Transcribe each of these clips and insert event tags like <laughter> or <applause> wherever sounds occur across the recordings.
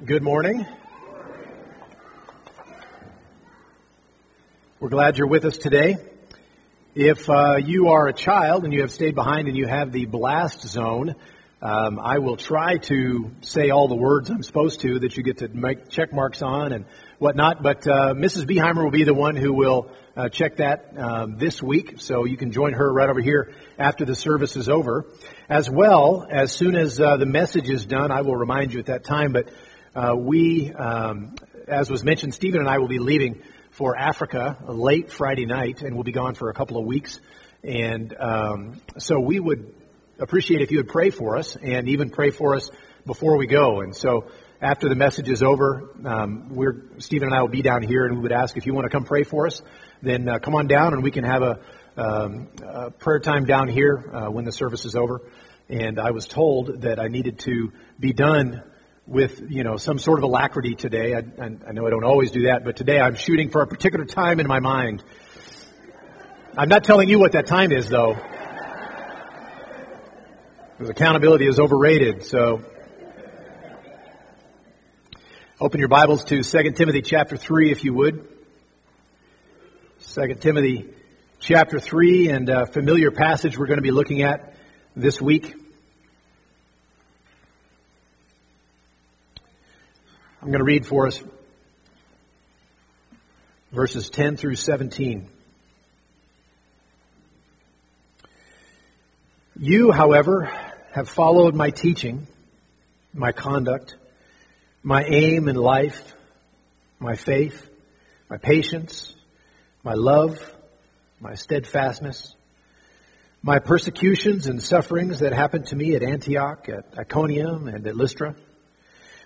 Good morning. We're glad you're with us today. If uh, you are a child and you have stayed behind and you have the blast zone, um, I will try to say all the words I'm supposed to that you get to make check marks on and whatnot. But uh, Mrs. Beheimer will be the one who will uh, check that um, this week, so you can join her right over here after the service is over. As well, as soon as uh, the message is done, I will remind you at that time. But uh, we, um, as was mentioned, Stephen and I will be leaving for Africa late Friday night, and we'll be gone for a couple of weeks. And um, so we would appreciate if you would pray for us and even pray for us before we go. And so after the message is over, um, we're, Stephen and I will be down here and we would ask if you want to come pray for us, then uh, come on down and we can have a, um, a prayer time down here uh, when the service is over. And I was told that I needed to be done with you know some sort of alacrity today. I, I, know I don't always do that, but today I'm shooting for a particular time in my mind. I'm not telling you what that time is, though. Because accountability is overrated. So, open your Bibles to 2 Timothy chapter 3, if you would. 2 Timothy chapter 3, and a familiar passage we're going to be looking at this week. I'm going to read for us verses 10 through 17. You, however, have followed my teaching, my conduct, my aim in life, my faith, my patience, my love, my steadfastness, my persecutions and sufferings that happened to me at Antioch, at Iconium, and at Lystra,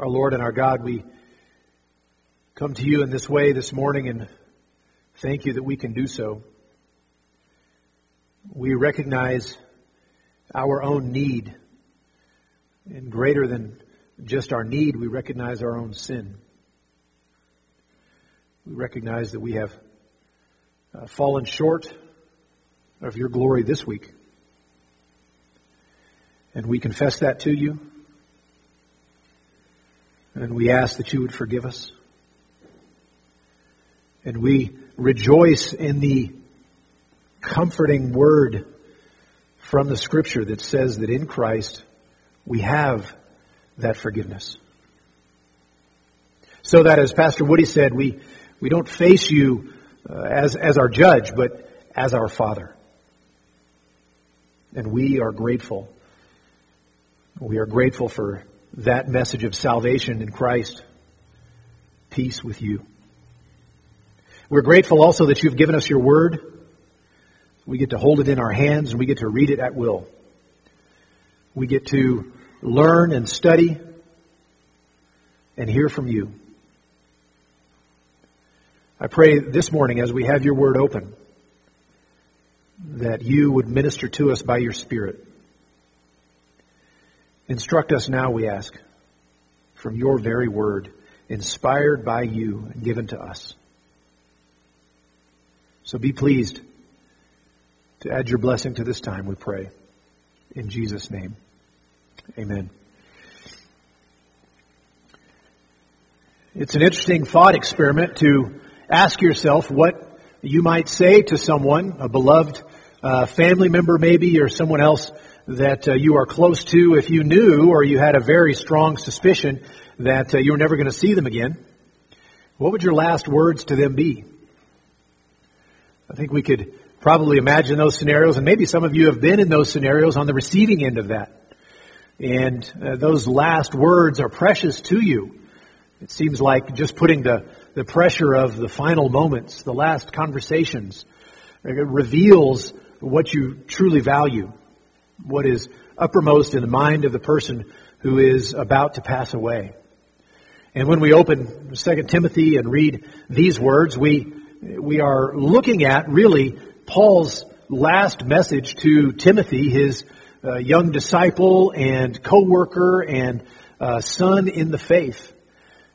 Our Lord and our God, we come to you in this way this morning and thank you that we can do so we recognize our own need. And greater than just our need, we recognize our own sin. We recognize that we have uh, fallen short of your glory this week. And we confess that to you. And we ask that you would forgive us. And we rejoice in the comforting word from the scripture that says that in Christ we have that forgiveness. So that, as Pastor Woody said, we, we don't face you uh, as, as our judge, but as our Father. And we are grateful. We are grateful for that message of salvation in Christ. Peace with you. We're grateful also that you've given us your word. We get to hold it in our hands and we get to read it at will. We get to learn and study and hear from you. I pray this morning as we have your word open that you would minister to us by your Spirit. Instruct us now, we ask, from your very word, inspired by you and given to us. So be pleased to add your blessing to this time, we pray. In Jesus' name, amen. It's an interesting thought experiment to ask yourself what you might say to someone, a beloved uh, family member maybe, or someone else that uh, you are close to if you knew or you had a very strong suspicion that uh, you were never going to see them again, what would your last words to them be? I think we could probably imagine those scenarios, and maybe some of you have been in those scenarios on the receiving end of that. And uh, those last words are precious to you. It seems like just putting the, the pressure of the final moments, the last conversations, reveals what you truly value, what is uppermost in the mind of the person who is about to pass away. And when we open 2 Timothy and read these words, we, we are looking at really Paul's last message to Timothy, his uh, young disciple and co-worker and uh, son in the faith.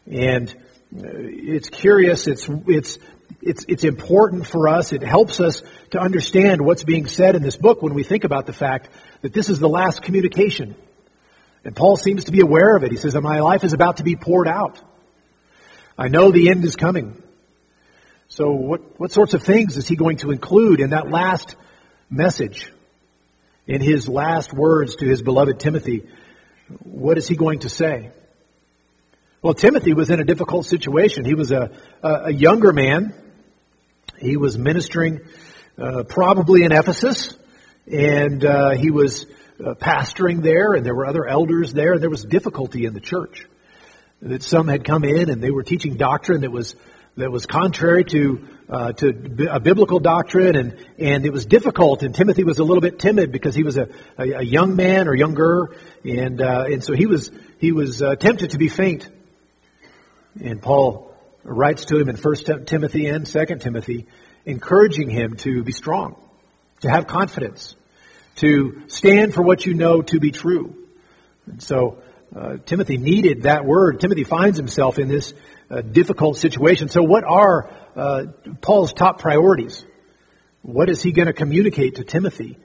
And uh, it's curious, it's, it's, it's, it's important for us, it helps us to understand what's being said in this book when we think about the fact that this is the last communication. And Paul seems to be aware of it. He says, that My life is about to be poured out. I know the end is coming. So, what, what sorts of things is he going to include in that last message? In his last words to his beloved Timothy, what is he going to say? Well, Timothy was in a difficult situation. He was a, a, younger man. He was ministering uh, probably in Ephesus, and uh, he was uh, pastoring there, and there were other elders there, and there was difficulty in the church. That some had come in and they were teaching doctrine that was that was contrary to uh, to a biblical doctrine, and and it was difficult. And Timothy was a little bit timid because he was a, a, a young man or younger, and uh, and so he was he was uh, tempted to be faint. And Paul writes to him in First Timothy and Second Timothy, encouraging him to be strong, to have confidence, to stand for what you know to be true. And so uh, Timothy needed that word. Timothy finds himself in this uh, difficult situation. So, what are uh, Paul's top priorities? What is he going to communicate to Timothy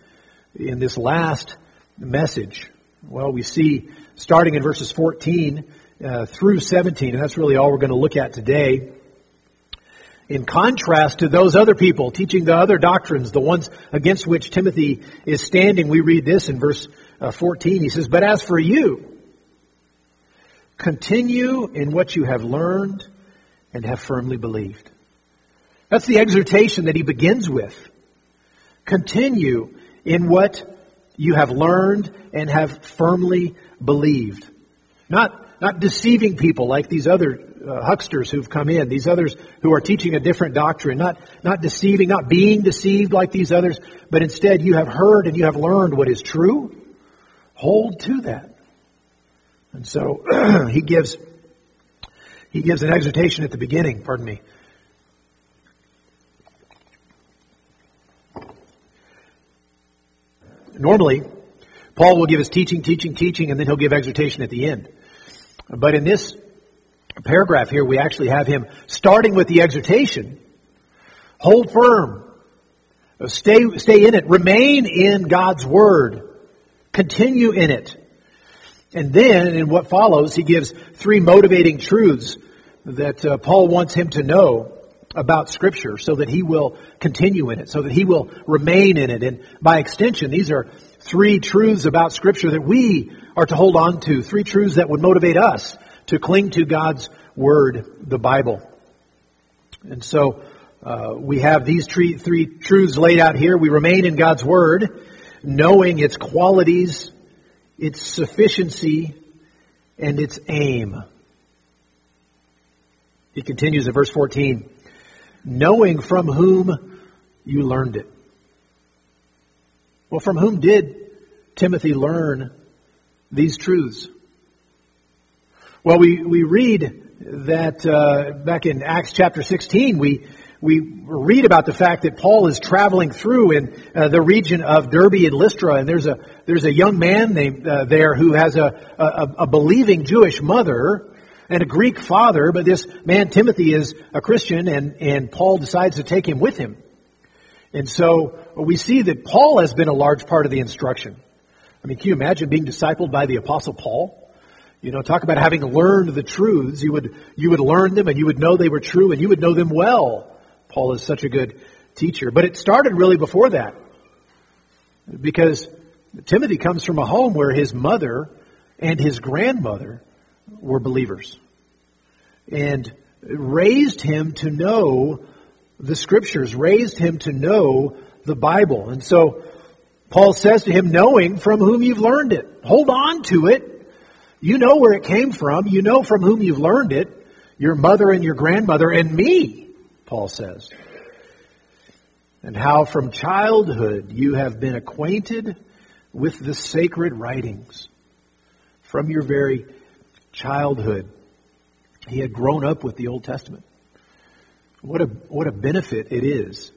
in this last message? Well, we see starting in verses 14 uh, through 17, and that's really all we're going to look at today in contrast to those other people teaching the other doctrines, the ones against which Timothy is standing, we read this in verse uh, 14. He says, But as for you, continue in what you have learned and have firmly believed. That's the exhortation that he begins with. Continue in what you have learned and have firmly believed. Not, not deceiving people like these other uh, hucksters who've come in, these others who are teaching a different doctrine, not, not deceiving, not being deceived like these others, but instead you have heard and you have learned what is true. Hold to that. And so <clears throat> he gives, he gives an exhortation at the beginning, pardon me. Normally, Paul will give his teaching, teaching, teaching, and then he'll give exhortation at the end. But in this paragraph here, we actually have him starting with the exhortation. Hold firm. Stay, stay in it. Remain in God's Word. Continue in it. And then, in what follows, he gives three motivating truths that uh, Paul wants him to know about Scripture so that he will continue in it, so that he will remain in it. And by extension, these are three truths about Scripture that we are to hold on to, three truths that would motivate us to cling to God's Word, the Bible. And so uh, we have these three, three truths laid out here. We remain in God's Word, knowing its qualities, its sufficiency, and its aim. He continues in verse 14, knowing from whom you learned it. Well, from whom did Timothy learn these truths? Well, we, we read that uh, back in Acts chapter 16, we, we read about the fact that Paul is traveling through in uh, the region of Derbe and Lystra, and there's a, there's a young man named, uh, there who has a, a, a believing Jewish mother and a Greek father, but this man Timothy is a Christian, and, and Paul decides to take him with him. And so we see that Paul has been a large part of the instruction. I mean, can you imagine being discipled by the Apostle Paul? You know, talk about having learned the truths. You would, you would learn them and you would know they were true and you would know them well. Paul is such a good teacher. But it started really before that. Because Timothy comes from a home where his mother and his grandmother were believers and raised him to know the scriptures, raised him to know the Bible. And so Paul says to him, knowing from whom you've learned it. Hold on to it. You know where it came from. You know from whom you've learned it. Your mother and your grandmother and me, Paul says. And how from childhood you have been acquainted with the sacred writings. From your very childhood, he had grown up with the Old Testament. What a, what a benefit it is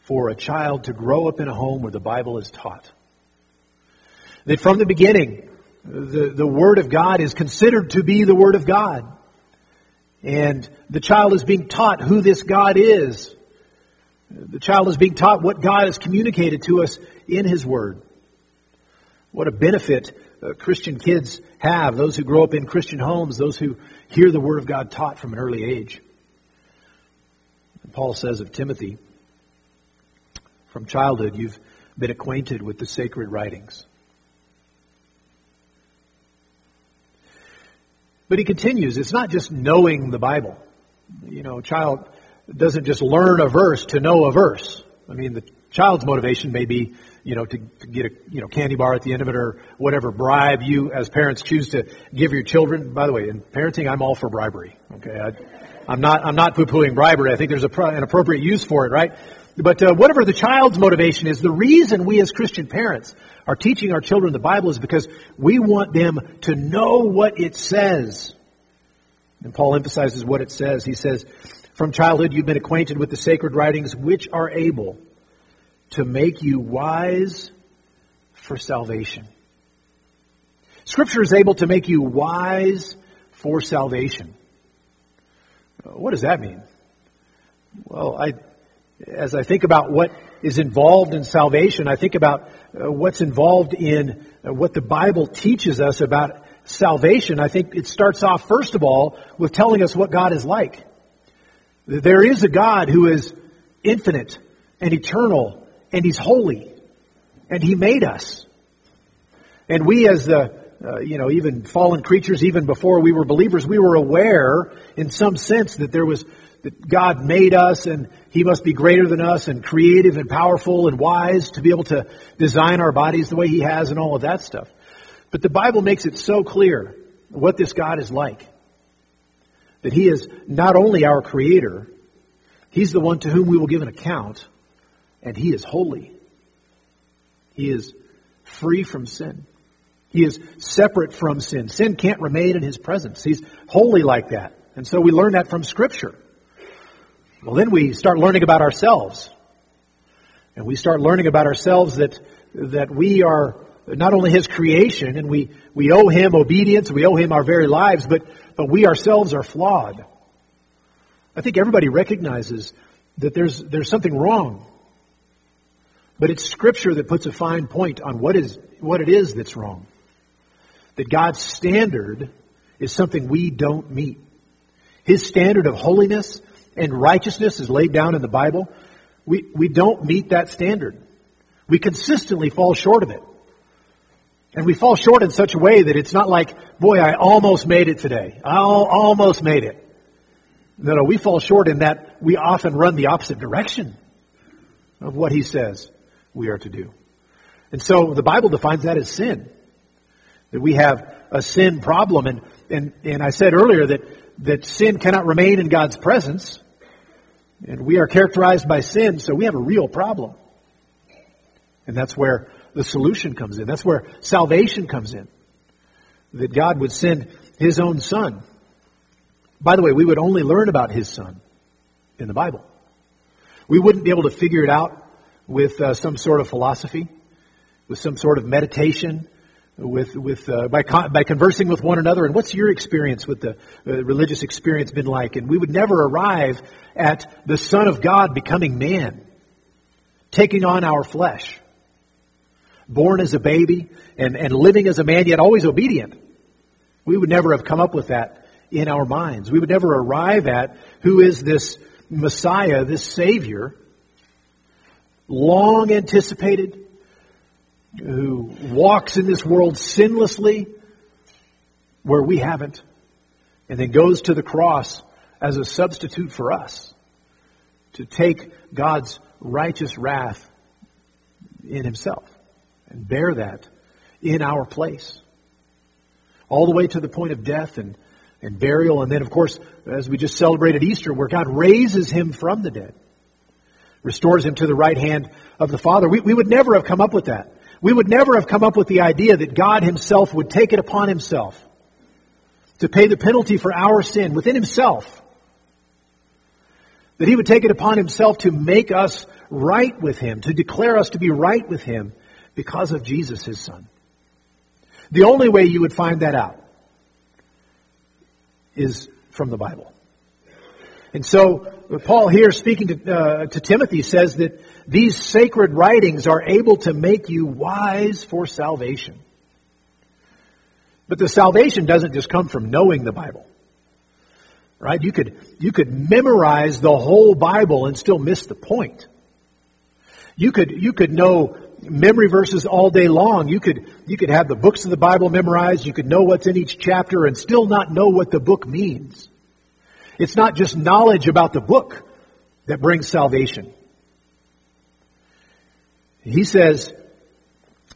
for a child to grow up in a home where the Bible is taught. That from the beginning, the, the Word of God is considered to be the Word of God. And the child is being taught who this God is. The child is being taught what God has communicated to us in His Word. What a benefit uh, Christian kids have, those who grow up in Christian homes, those who hear the Word of God taught from an early age. Paul says of Timothy, from childhood, you've been acquainted with the sacred writings. But he continues, it's not just knowing the Bible. You know, a child doesn't just learn a verse to know a verse. I mean, the child's motivation may be, you know, to, to, get a, you know, candy bar at the end of it or whatever bribe you as parents choose to give your children. By the way, in parenting, I'm all for bribery. Okay. I, am not, I'm not poo-pooing bribery. I think there's a, an appropriate use for it, right? But uh, whatever the child's motivation is, the reason we as Christian parents are teaching our children the Bible is because we want them to know what it says. And Paul emphasizes what it says. He says, From childhood you've been acquainted with the sacred writings which are able to make you wise for salvation. Scripture is able to make you wise for salvation. What does that mean? Well, I as I think about what is involved in salvation, I think about uh, what's involved in uh, what the Bible teaches us about salvation. I think it starts off, first of all, with telling us what God is like. There is a God who is infinite and eternal, and He's holy, and He made us. And we, as the uh, you know, even fallen creatures, even before we were believers, we were aware, in some sense, that there was that God made us and He must be greater than us and creative and powerful and wise to be able to design our bodies the way He has and all of that stuff. But the Bible makes it so clear what this God is like. That He is not only our Creator, He's the one to whom we will give an account, and He is holy. He is free from sin. He is separate from sin. Sin can't remain in His presence. He's holy like that. And so we learn that from Scripture. Well, then we start learning about ourselves. And we start learning about ourselves that, that we are not only His creation and we, we owe Him obedience, we owe Him our very lives, but, but we ourselves are flawed. I think everybody recognizes that there's, there's something wrong. But it's Scripture that puts a fine point on what, is, what it is that's wrong. That God's standard is something we don't meet. His standard of holiness and righteousness is laid down in the Bible, we, we don't meet that standard. We consistently fall short of it. And we fall short in such a way that it's not like, boy, I almost made it today. I almost made it. No, no, we fall short in that we often run the opposite direction of what he says we are to do. And so the Bible defines that as sin. That we have a sin problem. And, and, and I said earlier that, that sin cannot remain in God's presence. And we are characterized by sin, so we have a real problem. And that's where the solution comes in. That's where salvation comes in. That God would send His own Son. By the way, we would only learn about His Son in the Bible. We wouldn't be able to figure it out with uh, some sort of philosophy, with some sort of meditation, with with uh, by con- by conversing with one another. And what's your experience with the uh, religious experience been like? And we would never arrive at the Son of God becoming man, taking on our flesh, born as a baby and and living as a man, yet always obedient. We would never have come up with that in our minds. We would never arrive at who is this Messiah, this Savior, long anticipated, who walks in this world sinlessly where we haven't, and then goes to the cross as a substitute for us to take God's righteous wrath in himself and bear that in our place. All the way to the point of death and, and burial. And then, of course, as we just celebrated Easter, where God raises him from the dead, restores him to the right hand of the Father. We, we would never have come up with that. We would never have come up with the idea that God himself would take it upon himself to pay the penalty for our sin within himself. That he would take it upon himself to make us right with him, to declare us to be right with him because of Jesus, his son. The only way you would find that out is from the Bible. And so, Paul here speaking to, uh, to Timothy says that these sacred writings are able to make you wise for salvation. But the salvation doesn't just come from knowing the Bible. Right? You could, you could memorize the whole Bible and still miss the point. You could, you could know memory verses all day long. You could, you could have the books of the Bible memorized. You could know what's in each chapter and still not know what the book means. It's not just knowledge about the book that brings salvation. He says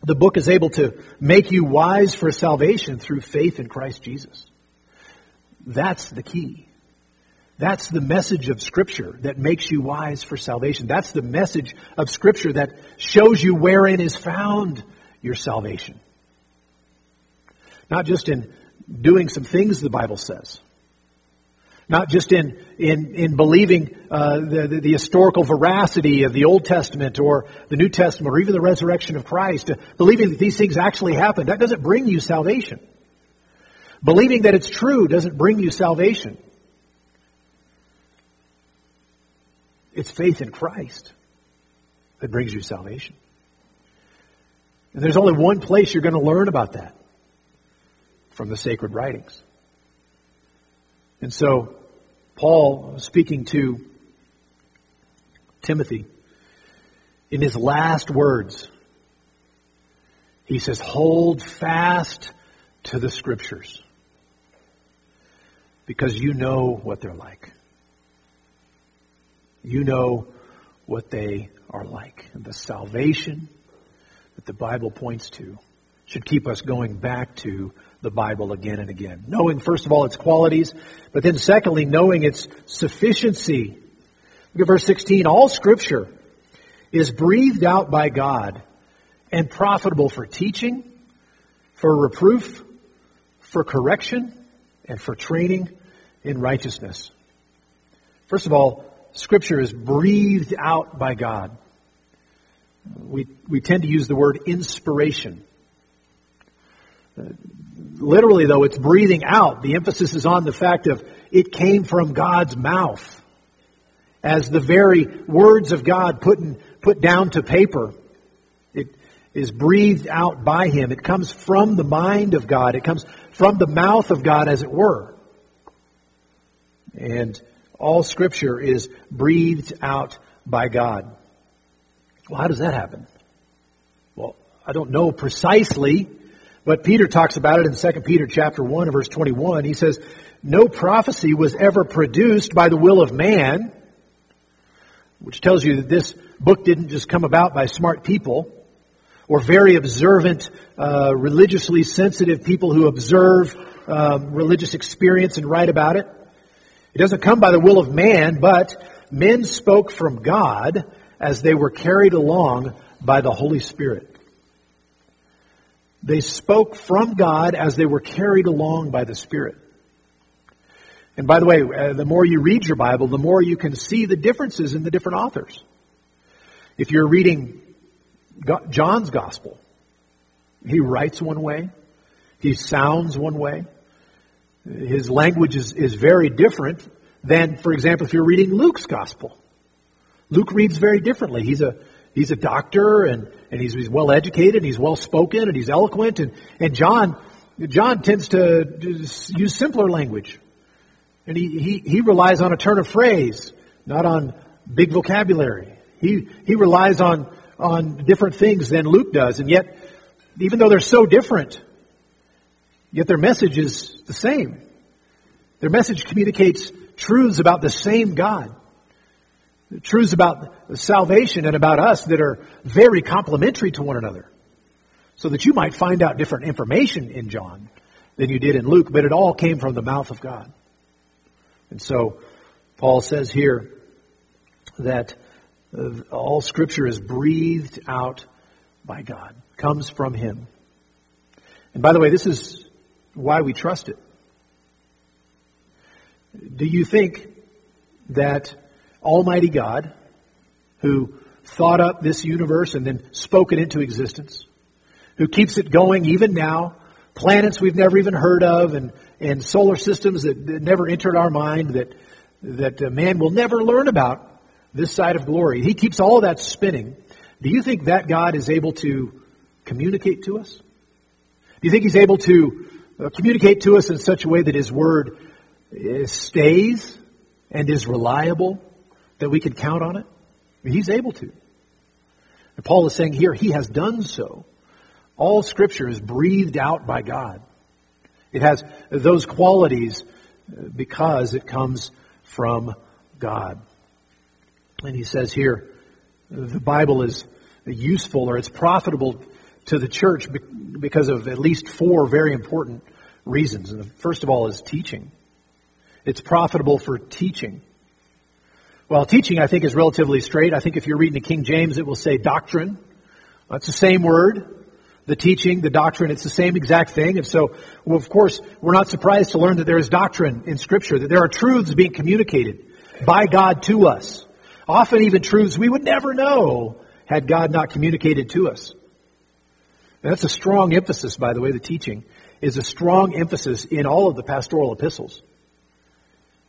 the book is able to make you wise for salvation through faith in Christ Jesus. That's the key. That's the message of Scripture that makes you wise for salvation. That's the message of Scripture that shows you wherein is found your salvation. Not just in doing some things the Bible says. Not just in, in, in believing uh, the, the, historical veracity of the Old Testament or the New Testament or even the resurrection of Christ, uh, believing that these things actually happened. That doesn't bring you salvation. Believing that it's true doesn't bring you salvation. It's faith in Christ that brings you salvation. And there's only one place you're going to learn about that from the sacred writings. And so, Paul, speaking to Timothy, in his last words, he says, Hold fast to the scriptures because you know what they're like. You know what they are like. And the salvation that the Bible points to should keep us going back to the Bible again and again. Knowing, first of all, its qualities, but then secondly, knowing its sufficiency. Look at verse 16. All scripture is breathed out by God and profitable for teaching, for reproof, for correction, and for training in righteousness. First of all, Scripture is breathed out by God. We, we tend to use the word inspiration. Literally, though, it's breathing out. The emphasis is on the fact of it came from God's mouth. As the very words of God put, in, put down to paper, it is breathed out by Him. It comes from the mind of God. It comes from the mouth of God, as it were. And all Scripture is breathed out by God. Well, how does that happen? Well, I don't know precisely, but Peter talks about it in 2 Peter chapter 1 verse 21. He says, no prophecy was ever produced by the will of man, which tells you that this book didn't just come about by smart people or very observant, uh, religiously sensitive people who observe uh, religious experience and write about it. It doesn't come by the will of man, but men spoke from God as they were carried along by the Holy Spirit. They spoke from God as they were carried along by the Spirit. And by the way, uh, the more you read your Bible, the more you can see the differences in the different authors. If you're reading John's Gospel, he writes one way, he sounds one way, his language is, is very different than, for example, if you're reading Luke's gospel. Luke reads very differently. He's a, he's a doctor and, and he's, he's well educated and he's well spoken and he's eloquent and, and John, John tends to use simpler language. And he, he, he relies on a turn of phrase, not on big vocabulary. He, he relies on, on different things than Luke does. And yet, even though they're so different, yet their message is the same. Their message communicates truths about the same God. Truths about salvation and about us that are very complementary to one another. So that you might find out different information in John than you did in Luke, but it all came from the mouth of God. And so, Paul says here that uh, all scripture is breathed out by God, comes from Him. And by the way, this is why we trust it. Do you think that Almighty God, who thought up this universe and then spoke it into existence, who keeps it going even now, planets we've never even heard of, and, and solar systems that, that never entered our mind that, that uh, man will never learn about this side of glory. He keeps all that spinning. Do you think that God is able to communicate to us? Do you think He's able to uh, communicate to us in such a way that His Word stays and is reliable, that we can count on it? He's able to. And Paul is saying here, He has done so. All Scripture is breathed out by God. It has those qualities uh, because it comes from God. And he says here, the Bible is useful or it's profitable to the church because of at least four very important reasons. And the first of all is teaching. It's profitable for teaching. Well, teaching, I think, is relatively straight. I think if you're reading the King James, it will say doctrine. That's the same word. The teaching, the doctrine, it's the same exact thing. And so, well, of course, we're not surprised to learn that there is doctrine in Scripture, that there are truths being communicated by God to us. Often even truths we would never know had God not communicated to us. And that's a strong emphasis, by the way, the teaching is a strong emphasis in all of the pastoral epistles.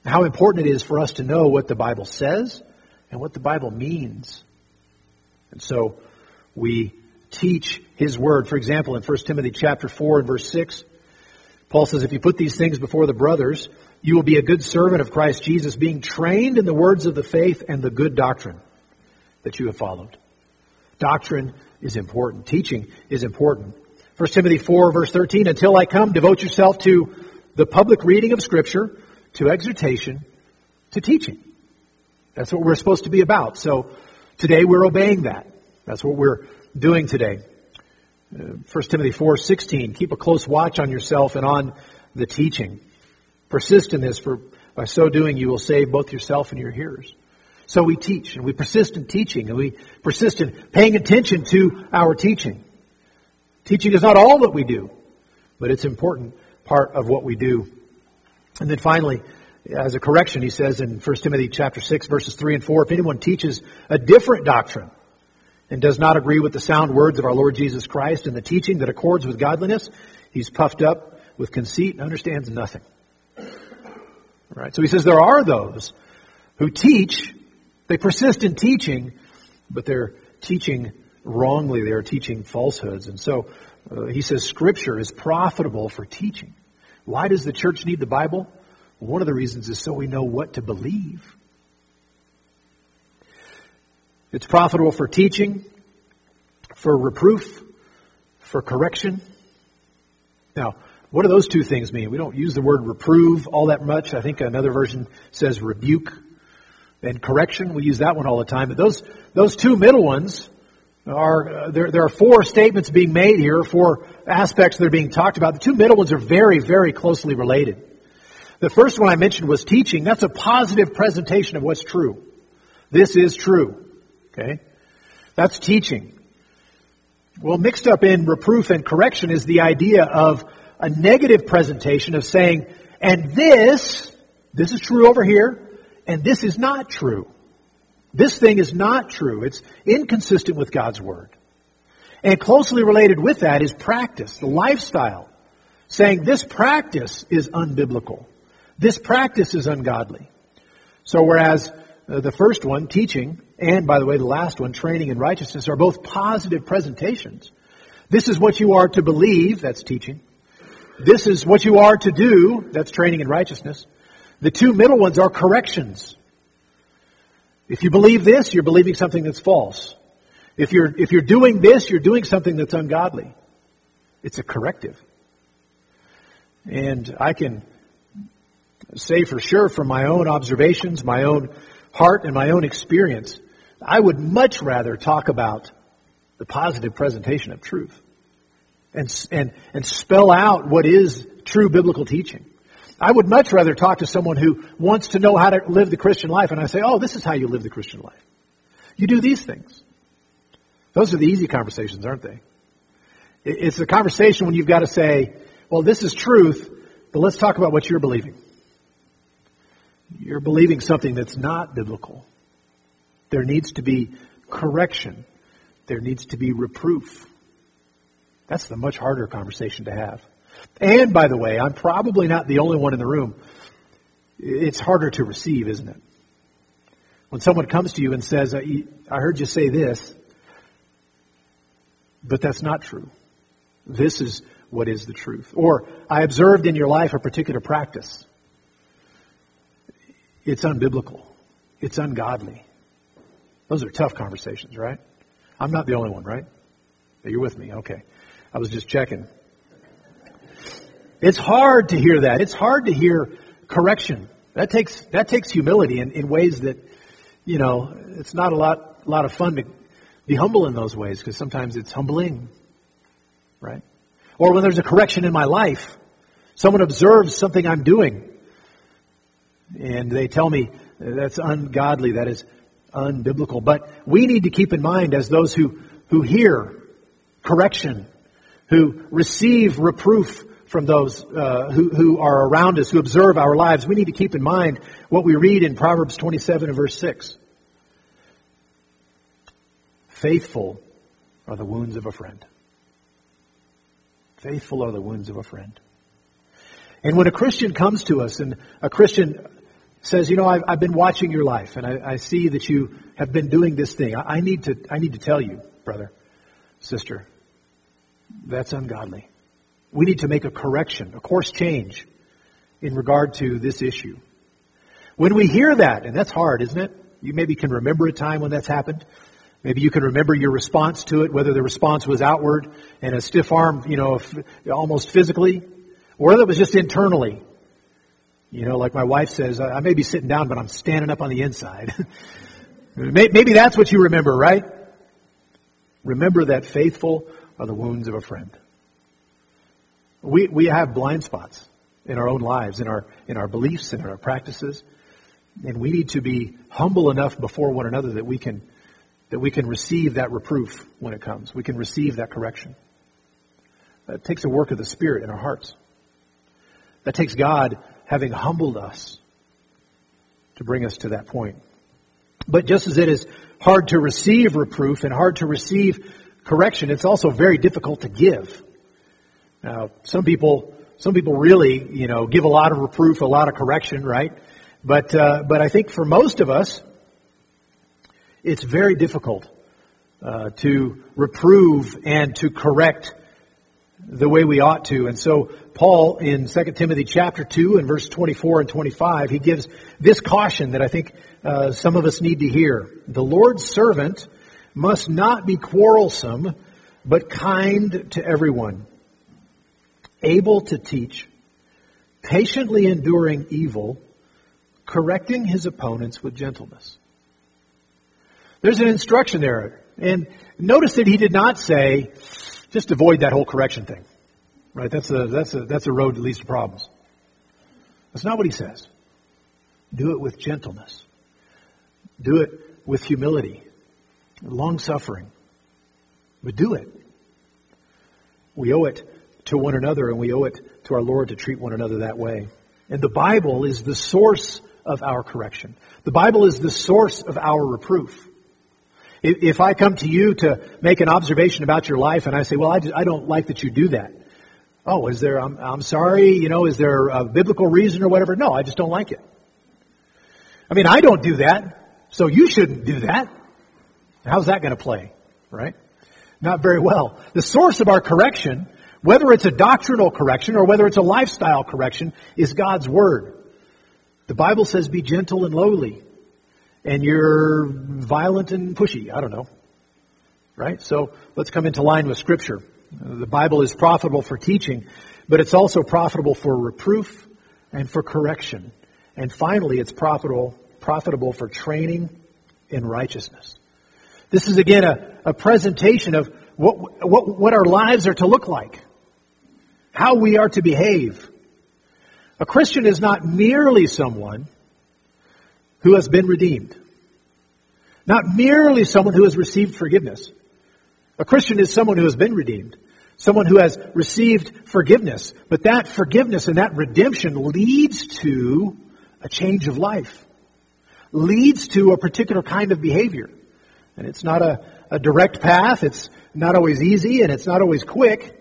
How important it is for us to know what the Bible says and what the Bible means. And so we teach his word. For example, in 1 Timothy chapter 4 and verse 6, Paul says, if you put these things before the brothers, you will be a good servant of Christ Jesus, being trained in the words of the faith and the good doctrine that you have followed. Doctrine is important. Teaching is important. 1 Timothy 4 verse 13, until I come, devote yourself to the public reading of scripture, to exhortation, to teaching. That's what we're supposed to be about. So today we're obeying that. That's what we're doing today. Uh, 1 Timothy 4:16 keep a close watch on yourself and on the teaching. Persist in this, for by so doing you will save both yourself and your hearers. So we teach, and we persist in teaching, and we persist in paying attention to our teaching. Teaching is not all that we do, but it's an important part of what we do. And then finally, as a correction, he says in 1 Timothy chapter 6, verses 3 and 4, if anyone teaches a different doctrine and does not agree with the sound words of our Lord Jesus Christ and the teaching that accords with godliness, he's puffed up with conceit and understands nothing. Right? So he says there are those who teach, they persist in teaching, but they're teaching wrongly. They are teaching falsehoods. And so uh, he says scripture is profitable for teaching. Why does the church need the Bible? one of the reasons is so we know what to believe. It's profitable for teaching, for reproof, for correction. Now, what do those two things mean? We don't use the word reprove all that much. I think another version says rebuke and correction. We use that one all the time. But those, those two middle ones are, uh, there, there are four statements being made here, four aspects that are being talked about. The two middle ones are very, very closely related. The first one I mentioned was teaching. That's a positive presentation of what's true. This is true. Okay? That's teaching. Well, mixed up in reproof and correction is the idea of a negative presentation of saying, and this, this is true over here, and this is not true. This thing is not true. It's inconsistent with God's Word. And closely related with that is practice, the lifestyle. Saying this practice is unbiblical. This practice is ungodly. So whereas uh, the first one, teaching, and by the way, the last one, training in righteousness, are both positive presentations. This is what you are to believe, that's teaching. This is what you are to do. That's training in righteousness. The two middle ones are corrections. If you believe this, you're believing something that's false. If you're, if you're doing this, you're doing something that's ungodly. It's a corrective. And I can say for sure from my own observations, my own heart, and my own experience, I would much rather talk about the positive presentation of truth and, and, and spell out what is true biblical teaching. I would much rather talk to someone who wants to know how to live the Christian life, and I say, oh, this is how you live the Christian life. You do these things. Those are the easy conversations, aren't they? It's a conversation when you've got to say, well, this is truth, but let's talk about what you're believing. You're believing something that's not biblical. There needs to be correction. There needs to be reproof. That's the much harder conversation to have. And by the way, I'm probably not the only one in the room. It's harder to receive, isn't it? When someone comes to you and says, I heard you say this, but that's not true. This is what is the truth. Or, I observed in your life a particular practice. It's unbiblical. It's ungodly. Those are tough conversations, right? I'm not the only one, right? You're with me. Okay. I was just checking. It's hard to hear that. It's hard to hear correction. That takes that takes humility in, in ways that, you know, it's not a lot lot of fun to be humble in those ways because sometimes it's humbling, right? Or when there's a correction in my life, someone observes something I'm doing, and they tell me that's ungodly, that is unbiblical. But we need to keep in mind as those who who hear correction, who receive reproof from those uh, who, who are around us, who observe our lives, we need to keep in mind what we read in Proverbs 27 and verse 6. Faithful are the wounds of a friend. Faithful are the wounds of a friend. And when a Christian comes to us and a Christian says, you know, I've, I've been watching your life and I, I, see that you have been doing this thing. I, I need to, I need to tell you, brother, sister, that's ungodly. We need to make a correction, a course change in regard to this issue. When we hear that, and that's hard, isn't it? You maybe can remember a time when that's happened. Maybe you can remember your response to it, whether the response was outward and a stiff arm, you know, almost physically, or whether it was just internally. You know, like my wife says, I may be sitting down, but I'm standing up on the inside. <laughs> maybe that's what you remember, right? Remember that faithful are the wounds of a friend. We, we have blind spots in our own lives, in our, in our beliefs, in our practices. And we need to be humble enough before one another that we can, that we can receive that reproof when it comes. We can receive that correction. That takes a work of the Spirit in our hearts. That takes God having humbled us to bring us to that point. But just as it is hard to receive reproof and hard to receive correction, it's also very difficult to give. Now, some people, some people really, you know, give a lot of reproof, a lot of correction, right? But, uh, but I think for most of us, it's very difficult uh, to reprove and to correct the way we ought to. And so Paul in 2 Timothy chapter 2 and verse 24 and 25, he gives this caution that I think uh, some of us need to hear. The Lord's servant must not be quarrelsome, but kind to everyone, able to teach, patiently enduring evil, correcting his opponents with gentleness. There's an instruction there. And notice that he did not say, just avoid that whole correction thing. Right? That's a, that's a, that's a road that leads to problems. That's not what he says. Do it with gentleness. Do it with humility, long suffering. But do it. We owe it to one another, and we owe it to our Lord to treat one another that way. And the Bible is the source of our correction. The Bible is the source of our reproof. If I come to you to make an observation about your life and I say, well, I, just, I don't like that you do that. Oh, is there, I'm, I'm sorry, you know, is there a biblical reason or whatever? No, I just don't like it. I mean, I don't do that, so you shouldn't do that. How's that going to play, right? Not very well. The source of our correction whether it's a doctrinal correction or whether it's a lifestyle correction, is God's Word. The Bible says be gentle and lowly. And you're violent and pushy. I don't know. right? So let's come into line with Scripture. The Bible is profitable for teaching, but it's also profitable for reproof and for correction. And finally, it's profitable, profitable for training in righteousness. This is again a, a presentation of what, what, what our lives are to look like, how we are to behave. A Christian is not merely someone who has been redeemed, not merely someone who has received forgiveness. A Christian is someone who has been redeemed, someone who has received forgiveness. But that forgiveness and that redemption leads to a change of life, leads to a particular kind of behavior. And it's not a, a direct path, it's not always easy, and it's not always quick.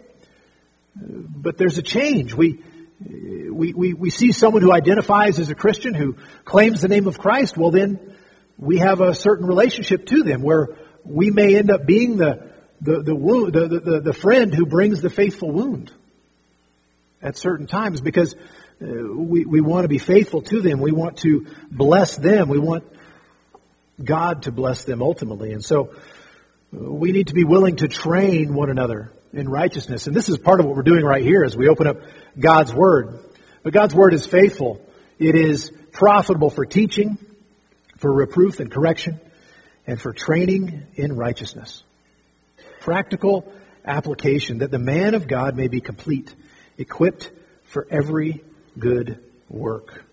But there's a change. We, we, we, we see someone who identifies as a Christian, who claims the name of Christ, well then we have a certain relationship to them where we may end up being the, the, the, wound, the, the, the friend who brings the faithful wound at certain times because uh, we, we want to be faithful to them. We want to bless them. We want God to bless them ultimately. And so uh, we need to be willing to train one another in righteousness. And this is part of what we're doing right here as we open up God's Word. But God's Word is faithful. It is profitable for teaching, for reproof and correction, and for training in righteousness practical application that the man of God may be complete, equipped for every good work.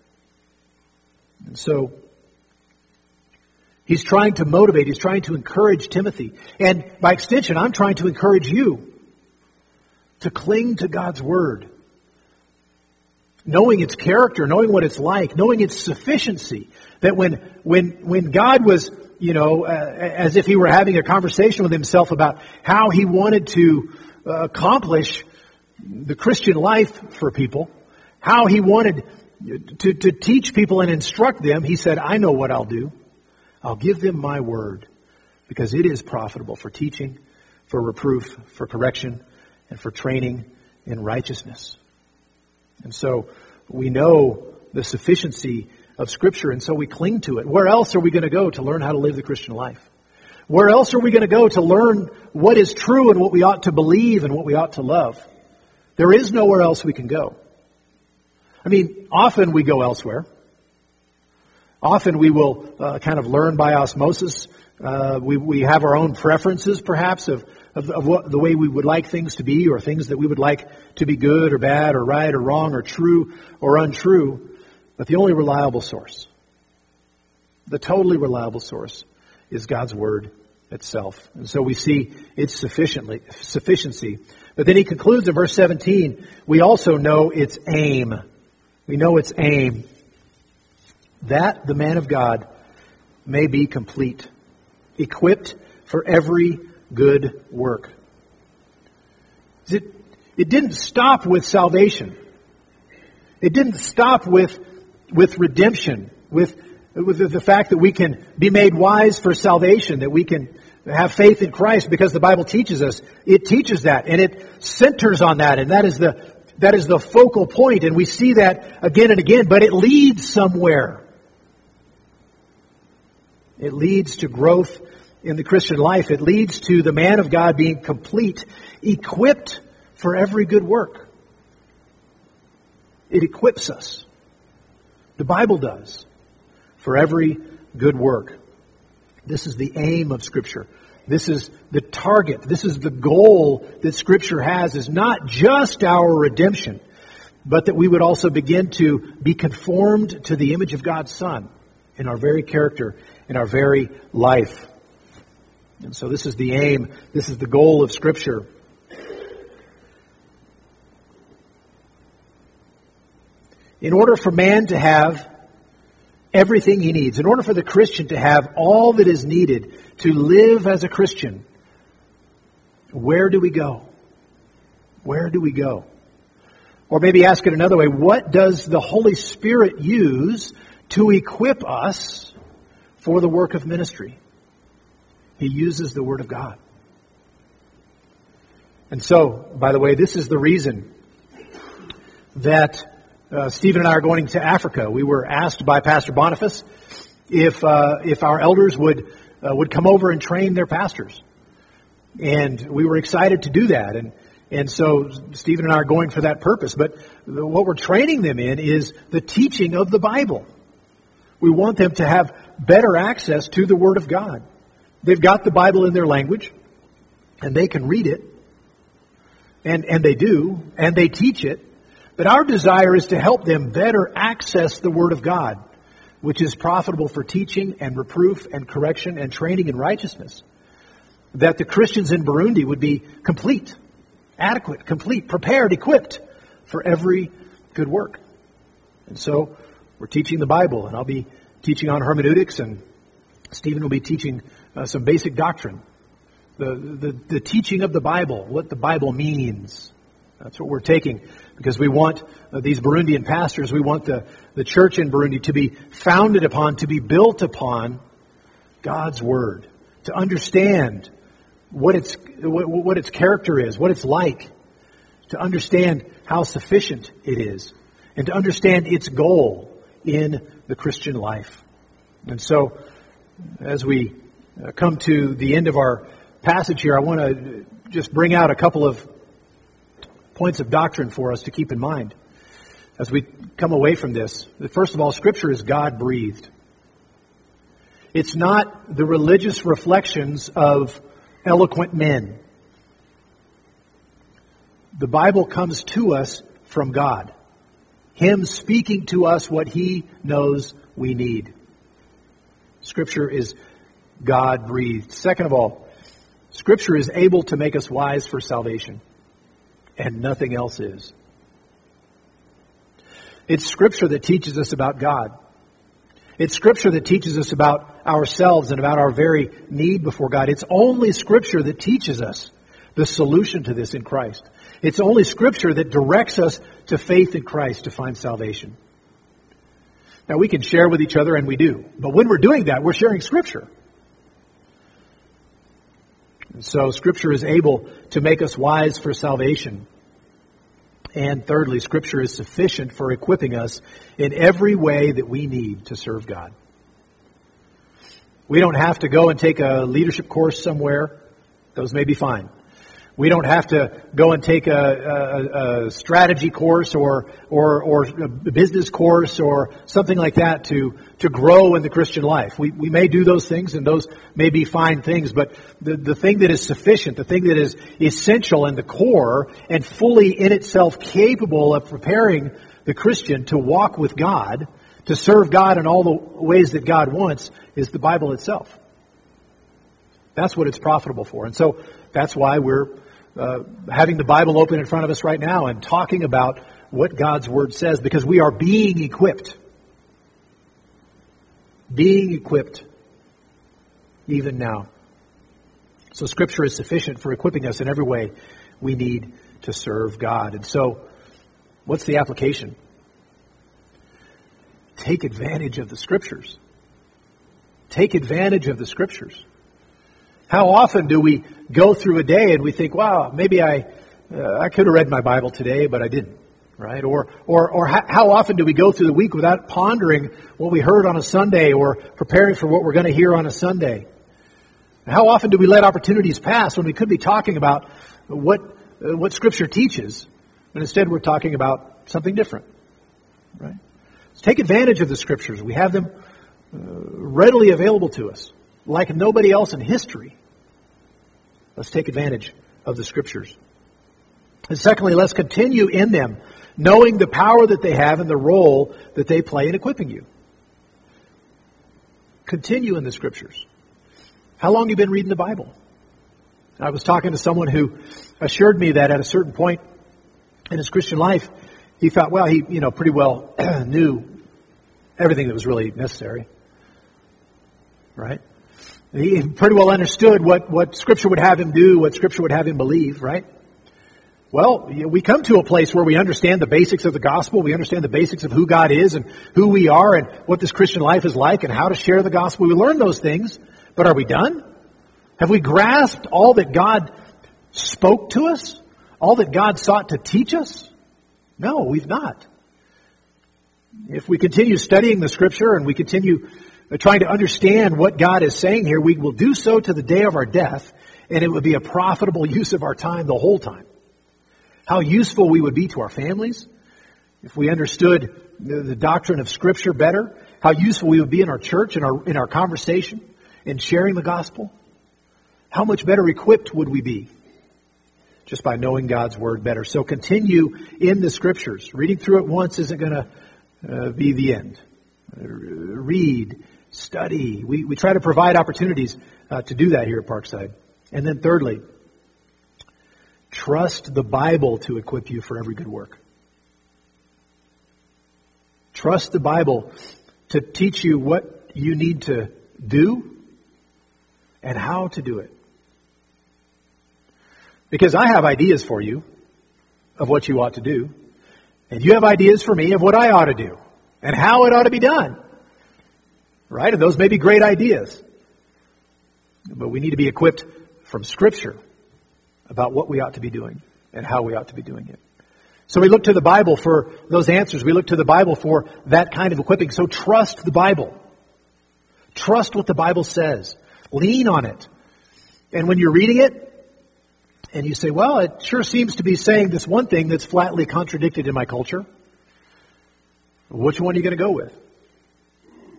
And so, he's trying to motivate, he's trying to encourage Timothy. And by extension, I'm trying to encourage you to cling to God's Word. Knowing its character, knowing what it's like, knowing its sufficiency. That when, when, when God was you know, uh, as if he were having a conversation with himself about how he wanted to uh, accomplish the Christian life for people, how he wanted to, to teach people and instruct them. He said, I know what I'll do. I'll give them my word because it is profitable for teaching, for reproof, for correction, and for training in righteousness. And so we know the sufficiency of Scripture, and so we cling to it. Where else are we going to go to learn how to live the Christian life? Where else are we going to go to learn what is true and what we ought to believe and what we ought to love? There is nowhere else we can go. I mean, often we go elsewhere. Often we will uh, kind of learn by osmosis. Uh, we, we have our own preferences, perhaps, of, of, of what, the way we would like things to be or things that we would like to be good or bad or right or wrong or true or untrue. But the only reliable source, the totally reliable source, is God's Word itself. And so we see its sufficiently, sufficiency. But then he concludes in verse 17, we also know its aim. We know its aim. That the man of God may be complete, equipped for every good work. It, it didn't stop with salvation. It didn't stop with with redemption, with, with the fact that we can be made wise for salvation, that we can have faith in Christ because the Bible teaches us. It teaches that and it centers on that and that is the, that is the focal point and we see that again and again, but it leads somewhere. It leads to growth in the Christian life. It leads to the man of God being complete, equipped for every good work. It equips us. The Bible does for every good work. This is the aim of Scripture. This is the target. This is the goal that Scripture has is not just our redemption, but that we would also begin to be conformed to the image of God's Son in our very character, in our very life. And so this is the aim, this is the goal of Scripture. in order for man to have everything he needs, in order for the Christian to have all that is needed to live as a Christian, where do we go? Where do we go? Or maybe ask it another way what does the Holy Spirit use to equip us for the work of ministry? He uses the Word of God. And so, by the way, this is the reason that uh, Stephen and I are going to Africa. We were asked by Pastor Boniface if uh, if our elders would uh, would come over and train their pastors. And we were excited to do that. And, and so Stephen and I are going for that purpose. But what we're training them in is the teaching of the Bible. We want them to have better access to the Word of God. They've got the Bible in their language, and they can read it, and, and they do, and they teach it. But our desire is to help them better access the Word of God, which is profitable for teaching and reproof and correction and training in righteousness. That the Christians in Burundi would be complete, adequate, complete, prepared, equipped for every good work. And so we're teaching the Bible, and I'll be teaching on hermeneutics, and Stephen will be teaching uh, some basic doctrine. The, the, the teaching of the Bible, what the Bible means. That's what we're taking because we want uh, these Burundian pastors, we want the, the church in Burundi to be founded upon, to be built upon God's Word, to understand what its, what, what its character is, what it's like, to understand how sufficient it is, and to understand its goal in the Christian life. And so, as we uh, come to the end of our passage here, I want to just bring out a couple of points of doctrine for us to keep in mind as we come away from this. First of all, Scripture is God breathed. It's not the religious reflections of eloquent men. The Bible comes to us from God. Him speaking to us what He knows we need. Scripture is God breathed. Second of all, Scripture is able to make us wise for salvation and nothing else is. It's Scripture that teaches us about God. It's Scripture that teaches us about ourselves and about our very need before God. It's only Scripture that teaches us the solution to this in Christ. It's only Scripture that directs us to faith in Christ to find salvation. Now, we can share with each other, and we do. But when we're doing that, we're sharing Scripture. And so Scripture is able to make us wise for salvation. And thirdly, Scripture is sufficient for equipping us in every way that we need to serve God. We don't have to go and take a leadership course somewhere. Those may be fine. We don't have to go and take a, a, a, strategy course or, or, or a business course or something like that to, to grow in the Christian life. We, we may do those things and those may be fine things, but the, the thing that is sufficient, the thing that is essential and the core and fully in itself capable of preparing the Christian to walk with God, to serve God in all the ways that God wants, is the Bible itself. That's what it's profitable for. And so that's why we're uh, having the Bible open in front of us right now and talking about what God's Word says because we are being equipped. Being equipped even now. So Scripture is sufficient for equipping us in every way we need to serve God. And so, what's the application? Take advantage of the Scriptures. Take advantage of the Scriptures. How often do we go through a day and we think, wow, maybe I, uh, I could have read my Bible today, but I didn't, right? Or, or, or how often do we go through the week without pondering what we heard on a Sunday or preparing for what we're going to hear on a Sunday? How often do we let opportunities pass when we could be talking about what, uh, what Scripture teaches, but instead we're talking about something different, right? Let's take advantage of the Scriptures. We have them uh, readily available to us like nobody else in history. Let's take advantage of the scriptures. And secondly, let's continue in them, knowing the power that they have and the role that they play in equipping you. Continue in the scriptures. How long have you been reading the Bible? I was talking to someone who assured me that at a certain point in his Christian life, he thought, well, he, you know, pretty well <clears throat> knew everything that was really necessary. Right? He pretty well understood what, what Scripture would have him do, what Scripture would have him believe, right? Well, we come to a place where we understand the basics of the gospel. We understand the basics of who God is and who we are and what this Christian life is like and how to share the gospel. We learn those things, but are we done? Have we grasped all that God spoke to us? All that God sought to teach us? No, we've not. If we continue studying the scripture and we continue trying to understand what God is saying here, we will do so to the day of our death, and it would be a profitable <laughs> use of our time the whole time. How useful we would be to our families if we understood the, the doctrine of Scripture better. How useful we would be in our church, in our, in our conversation, in sharing the gospel. How much better equipped would we be just by knowing God's Word better? So continue in the Scriptures. Reading through it once isn't going to uh, be the end. Uh, read, study. We, we try to provide opportunities uh, to do that here at Parkside. And then thirdly, trust the Bible to equip you for every good work. Trust the Bible to teach you what you need to do and how to do it. Because I have ideas for you of what you ought to do, and you have ideas for me of what I ought to do and how it ought to be done. Right? And those may be great ideas. But we need to be equipped from Scripture about what we ought to be doing and how we ought to be doing it. So we look to the Bible for those answers. We look to the Bible for that kind of equipping. So trust the Bible. Trust what the Bible says. Lean on it. And when you're reading it, and you say, well, it sure seems to be saying this one thing that's flatly contradicted in my culture. Which one are you going to go with?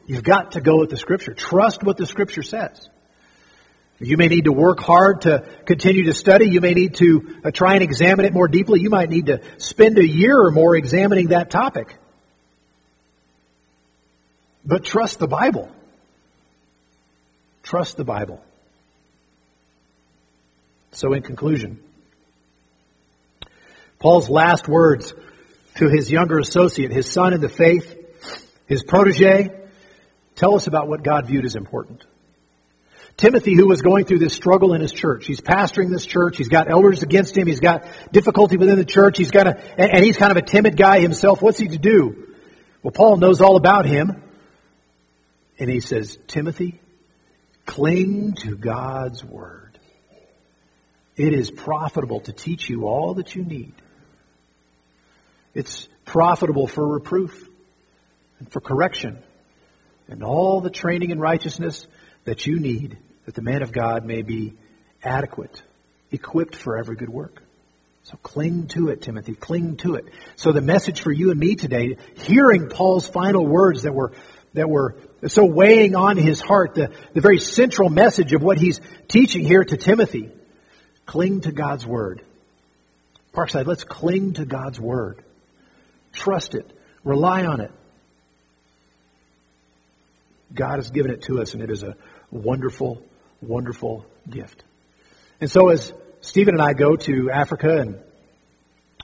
You've got to go with the Scripture. Trust what the Scripture says. You may need to work hard to continue to study. You may need to uh, try and examine it more deeply. You might need to spend a year or more examining that topic. But trust the Bible. Trust the Bible. So, in conclusion, Paul's last words to his younger associate, his son in the faith, his protege, tell us about what God viewed as important. Timothy, who was going through this struggle in his church, he's pastoring this church, he's got elders against him, he's got difficulty within the church, he's got a, and he's kind of a timid guy himself. What's he to do? Well, Paul knows all about him, and he says, Timothy, cling to God's word. It is profitable to teach you all that you need. It's profitable for reproof and for correction and all the training in righteousness that you need that the man of God may be adequate, equipped for every good work. So cling to it, Timothy. Cling to it. So the message for you and me today, hearing Paul's final words that were that were so weighing on his heart, the, the very central message of what he's teaching here to Timothy. Cling to God's word. Parkside, let's cling to God's word. Trust it. Rely on it. God has given it to us, and it is a wonderful, wonderful gift. And so as Stephen and I go to Africa and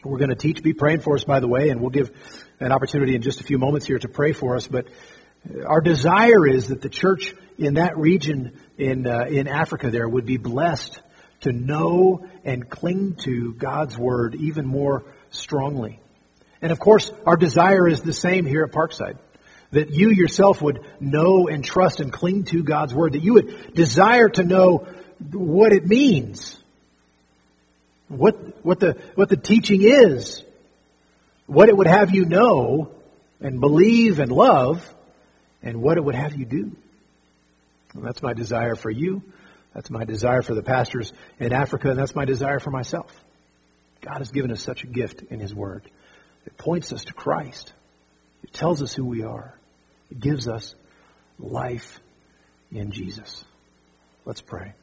we're going to teach, be praying for us, by the way, and we'll give an opportunity in just a few moments here to pray for us. But our desire is that the church in that region in, uh, in Africa there would be blessed to know and cling to God's Word even more strongly. And of course, our desire is the same here at Parkside that you yourself would know and trust and cling to God's Word, that you would desire to know what it means, what, what, the, what the teaching is, what it would have you know and believe and love, and what it would have you do. That's my desire for you. That's my desire for the pastors in Africa, and that's my desire for myself. God has given us such a gift in His Word. It points us to Christ. It tells us who we are. It gives us life in Jesus. Let's pray.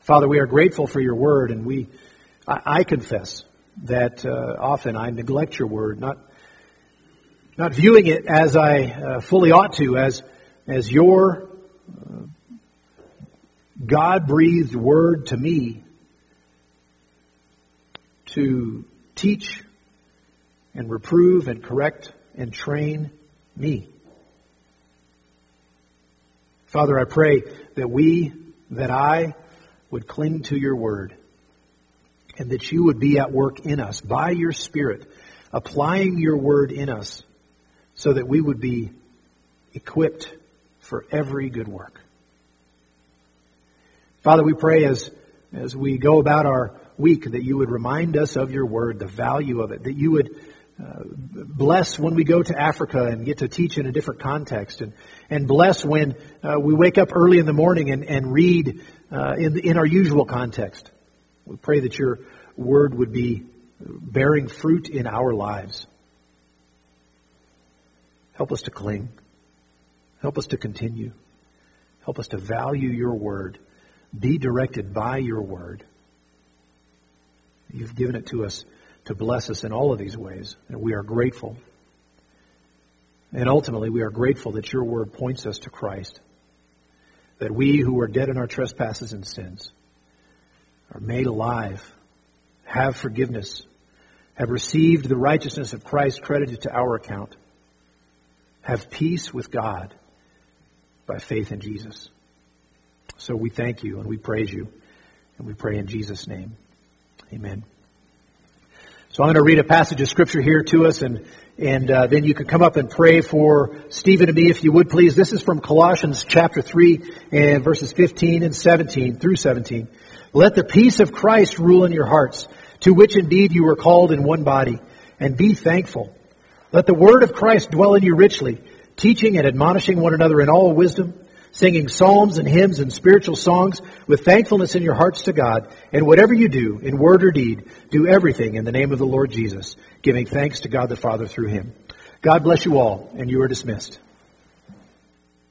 Father, we are grateful for your word, and we, I, I confess that uh, often I neglect your word, not, not viewing it as I uh, fully ought to, as, as your uh, God breathed word to me to teach and reprove and correct and train me. Father, I pray that we, that I, would cling to your word and that you would be at work in us by your Spirit, applying your word in us so that we would be equipped for every good work. Father, we pray as, as we go about our week that you would remind us of your word, the value of it, that you would Uh, bless when we go to Africa and get to teach in a different context. And, and bless when uh, we wake up early in the morning and, and read uh, in, in our usual context. We pray that your word would be bearing fruit in our lives. Help us to cling. Help us to continue. Help us to value your word. Be directed by your word. You've given it to us to bless us in all of these ways, and we are grateful. And ultimately, we are grateful that your word points us to Christ. That we who are dead in our trespasses and sins are made alive, have forgiveness, have received the righteousness of Christ credited to our account, have peace with God by faith in Jesus. So we thank you and we praise you, and we pray in Jesus' name. Amen. So I'm going to read a passage of scripture here to us, and and uh, then you can come up and pray for Stephen and me if you would please. This is from Colossians chapter three and verses 15 and 17 through 17. Let the peace of Christ rule in your hearts, to which indeed you were called in one body, and be thankful. Let the word of Christ dwell in you richly, teaching and admonishing one another in all wisdom, singing psalms and hymns and spiritual songs with thankfulness in your hearts to God. And whatever you do, in word or deed, do everything in the name of the Lord Jesus, giving thanks to God the Father through him. God bless you all, and you are dismissed.